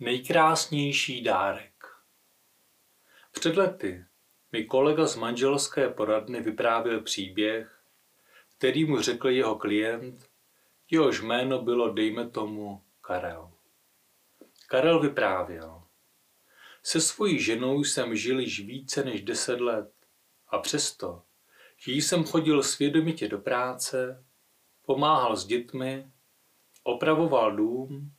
Nejkrásnější dárek. Před lety mi kolega z manželské poradny vyprávěl příběh, který mu řekl jeho klient, jehož jméno bylo, dejme tomu, Karel. Karel vyprávěl. Se svojí ženou jsem žil již více než deset let a přesto, že jsem chodil svědomitě do práce, pomáhal s dětmi, opravoval dům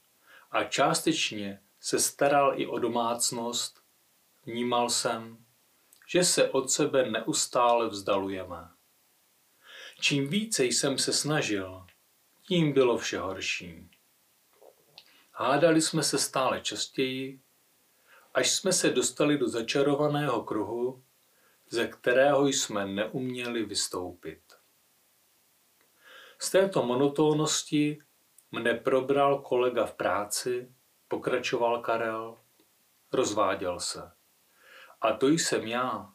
a částečně se staral i o domácnost, vnímal jsem, že se od sebe neustále vzdalujeme. Čím více jsem se snažil, tím bylo vše horší. Hádali jsme se stále častěji, až jsme se dostali do začarovaného kruhu, ze kterého jsme neuměli vystoupit. Z této monotónnosti mne probral kolega v práci, pokračoval Karel, rozváděl se. A to jsem já,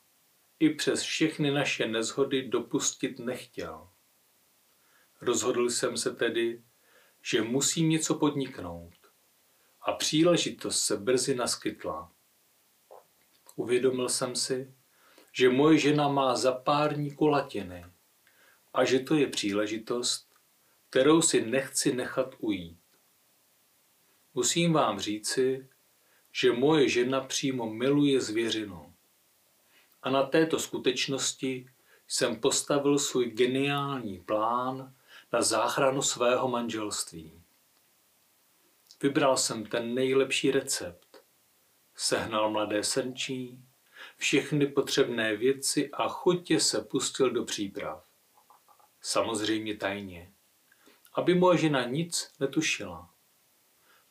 i přes všechny naše nezhody dopustit nechtěl. Rozhodl jsem se tedy, že musím něco podniknout. A příležitost se brzy naskytla. Uvědomil jsem si, že moje žena má za pár dní kulatiny a že to je příležitost, kterou si nechci nechat ujít. Musím vám říci, že moje žena přímo miluje zvěřinu. A na této skutečnosti jsem postavil svůj geniální plán na záchranu svého manželství. Vybral jsem ten nejlepší recept. Sehnal mladé srnčí, všechny potřebné věci a chutě se pustil do příprav. Samozřejmě tajně, aby moje žena nic netušila.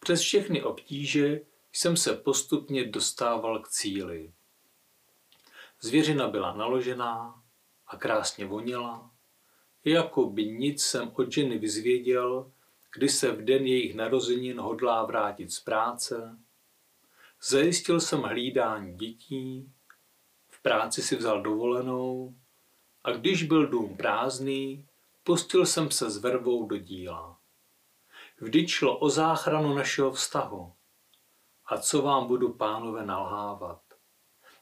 Přes všechny obtíže jsem se postupně dostával k cíli. Zvěřina byla naložená a krásně vonila, jako by nic jsem od ženy vyzvěděl, kdy se v den jejich narozenin hodlá vrátit z práce. Zajistil jsem hlídání dětí, v práci si vzal dovolenou a když byl dům prázdný, pustil jsem se s vervou do díla. Vždyť šlo o záchranu našeho vztahu. A co vám budu, pánové, nalhávat?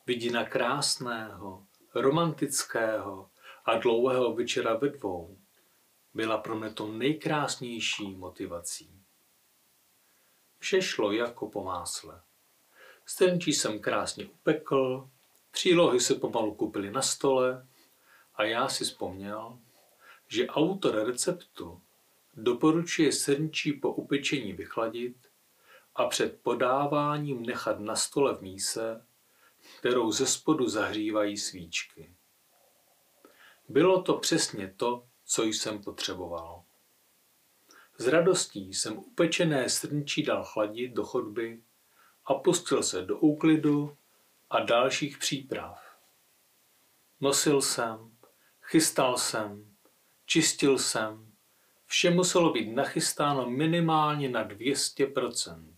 Vidina krásného, romantického a dlouhého večera ve dvou byla pro mě to nejkrásnější motivací. Vše šlo jako po másle. Stenčí jsem krásně upekl, přílohy se pomalu kupily na stole a já si vzpomněl, že autor receptu doporučuje srnčí po upečení vychladit a před podáváním nechat na stole v míse, kterou ze spodu zahřívají svíčky. Bylo to přesně to, co jsem potřeboval. S radostí jsem upečené srnčí dal chladit do chodby a pustil se do úklidu a dalších příprav. Nosil jsem, chystal jsem, čistil jsem, vše muselo být nachystáno minimálně na 200%.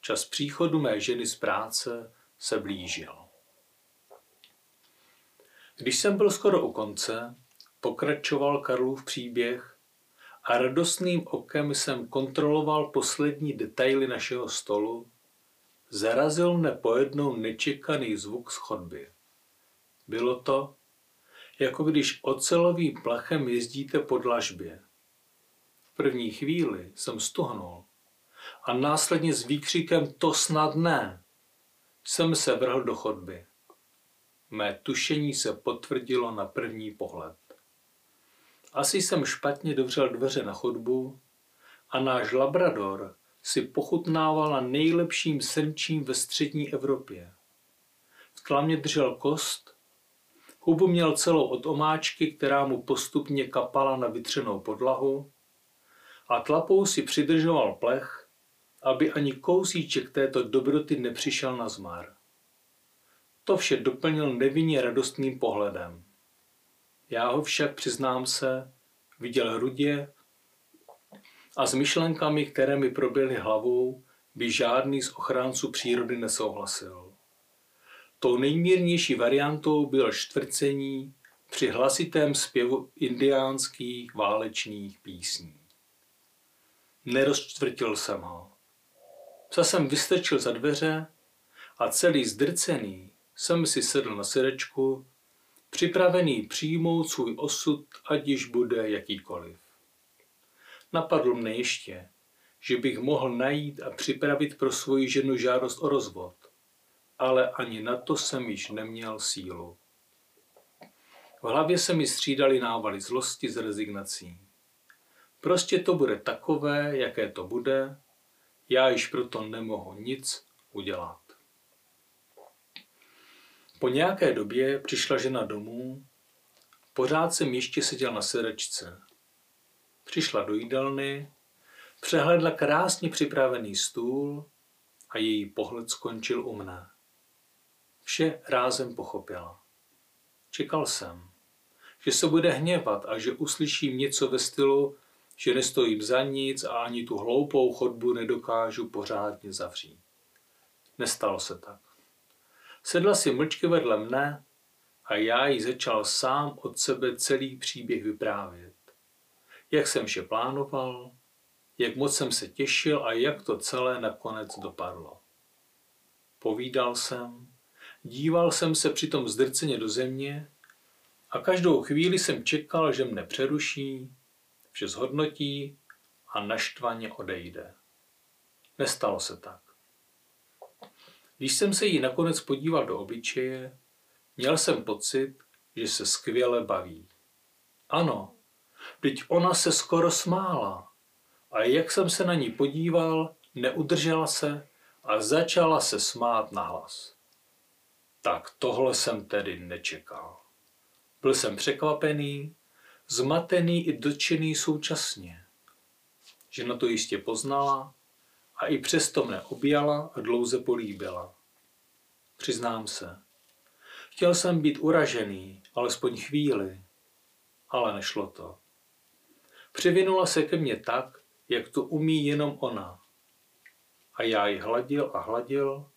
Čas příchodu mé ženy z práce se blížil. Když jsem byl skoro u konce, pokračoval Karlův příběh a radostným okem jsem kontroloval poslední detaily našeho stolu, zarazil mne pojednou nečekaný zvuk z chodby. Bylo to, jako když ocelovým plachem jezdíte po dlažbě. První chvíli jsem stuhnul a následně s výkřikem to snad ne jsem se vrhl do chodby. Mé tušení se potvrdilo na první pohled. Asi jsem špatně dovřel dveře na chodbu a náš labrador si pochutnával na nejlepším srnčím ve střední Evropě. V tlamě držel kost, hubu měl celou od omáčky, která mu postupně kapala na vytřenou podlahu a tlapou si přidržoval plech, aby ani kousíček této dobroty nepřišel na zmar. To vše doplnil nevinně radostným pohledem. Já ho však, přiznám se, viděl hrudě a s myšlenkami, které mi proběhly hlavou, by žádný z ochránců přírody nesouhlasil. Tou nejmírnější variantou bylo štvrcení při hlasitém zpěvu indiánských válečných písní. Nerozčtvrtil jsem ho. Co jsem vystrčil za dveře a celý zdrcený jsem si sedl na sedečku, připravený přijmout svůj osud, ať již bude jakýkoliv. Napadlo mne ještě, že bych mohl najít a připravit pro svoji ženu žádost o rozvod, ale ani na to jsem již neměl sílu. V hlavě se mi střídali návaly zlosti z rezignací. Prostě to bude takové, jaké to bude, já již proto nemohu nic udělat. Po nějaké době přišla žena domů, pořád jsem ještě seděl na sedečce. Přišla do jídelny, přehledla krásně připravený stůl a její pohled skončil u mne. Vše rázem pochopila. Čekal jsem, že se bude hněvat a že uslyším něco ve stylu, že nestojím za nic a ani tu hloupou chodbu nedokážu pořádně zavřít. Nestalo se tak. Sedla si mlčky vedle mne a já jí začal sám od sebe celý příběh vyprávět. Jak jsem vše plánoval, jak moc jsem se těšil a jak to celé nakonec dopadlo. Povídal jsem, díval jsem se přitom zdrceně do země a každou chvíli jsem čekal, že mne přeruší, vše zhodnotí a naštvaně odejde. Nestalo se tak. Když jsem se jí nakonec podíval do obličeje, měl jsem pocit, že se skvěle baví. Ano, teď ona se skoro smála. A jak jsem se na ní podíval, neudržela se a začala se smát nahlas. Tak tohle jsem tedy nečekal. Byl jsem překvapený, zmatený i dotčený současně. Žena to jistě poznala a i přesto mne objala a dlouze políbila. Přiznám se, chtěl jsem být uražený, alespoň chvíli, ale nešlo to. Přivinula se ke mně tak, jak to umí jenom ona. A já ji hladil a hladil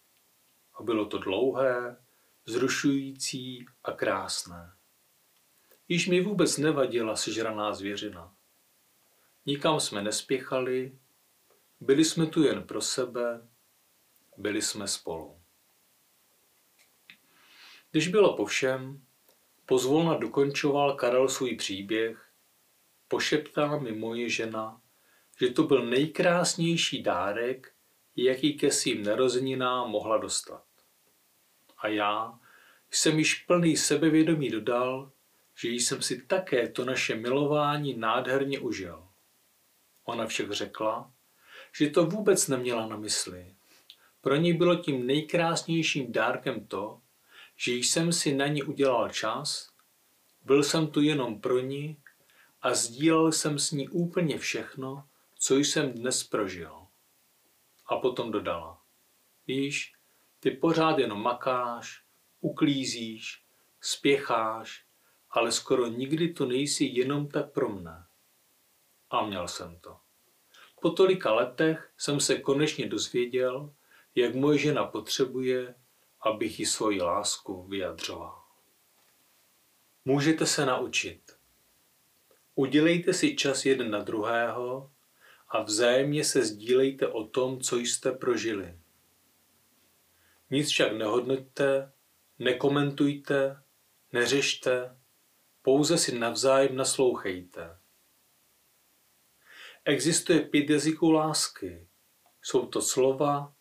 a bylo to dlouhé, zrušující a krásné. Již mi vůbec nevadila sežraná zvěřina. Nikam jsme nespěchali, byli jsme tu jen pro sebe, byli jsme spolu. Když bylo po všem, pozvolna dokončoval Karel svůj příběh, pošeptala mi moje žena, že to byl nejkrásnější dárek, jaký ke svým narozeninám mohla dostat. A já jsem již plný sebevědomí dodal, že jsem si také to naše milování nádherně užil. Ona však řekla, že to vůbec neměla na mysli. Pro ní bylo tím nejkrásnějším dárkem to, že jsem si na ní udělal čas, byl jsem tu jenom pro ní a sdílel jsem s ní úplně všechno, co jsem dnes prožil. A potom dodala. Víš, ty pořád jenom makáš, uklízíš, spěcháš, ale skoro nikdy to nejsi jenom tak pro mne. A měl jsem to. Po tolika letech jsem se konečně dozvěděl, jak moje žena potřebuje, abych jí svoji lásku vyjadřoval. Můžete se naučit. Udělejte si čas jeden na druhého a vzájemně se sdílejte o tom, co jste prožili. Nic však nehodnoťte, nekomentujte, neřešte, pouze si navzájem naslouchejte. Existuje pět jazyků lásky. Jsou to slova,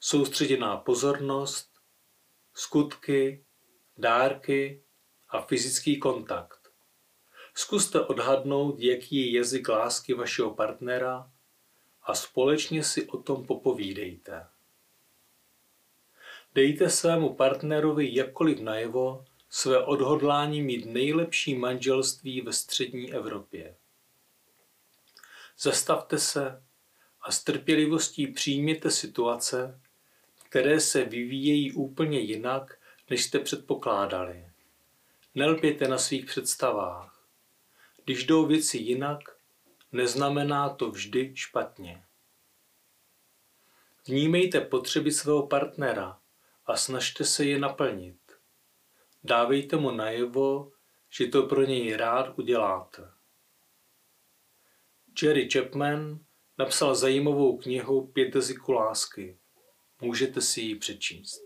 soustředěná pozornost, skutky, dárky a fyzický kontakt. Zkuste odhadnout, jaký je jazyk lásky vašeho partnera a společně si o tom popovídejte. Dejte svému partnerovi jakkoliv najevo své odhodlání mít nejlepší manželství ve střední Evropě. Zastavte se a s trpělivostí přijměte situace, které se vyvíjejí úplně jinak, než jste předpokládali. Nelpěte na svých představách. Když jdou věci jinak, neznamená to vždy špatně. Vnímejte potřeby svého partnera a snažte se je naplnit. Dávejte mu najevo, že to pro něj rád uděláte. Jerry Chapman napsal zajímavou knihu Pět jazyků lásky. Můžete si ji přečíst.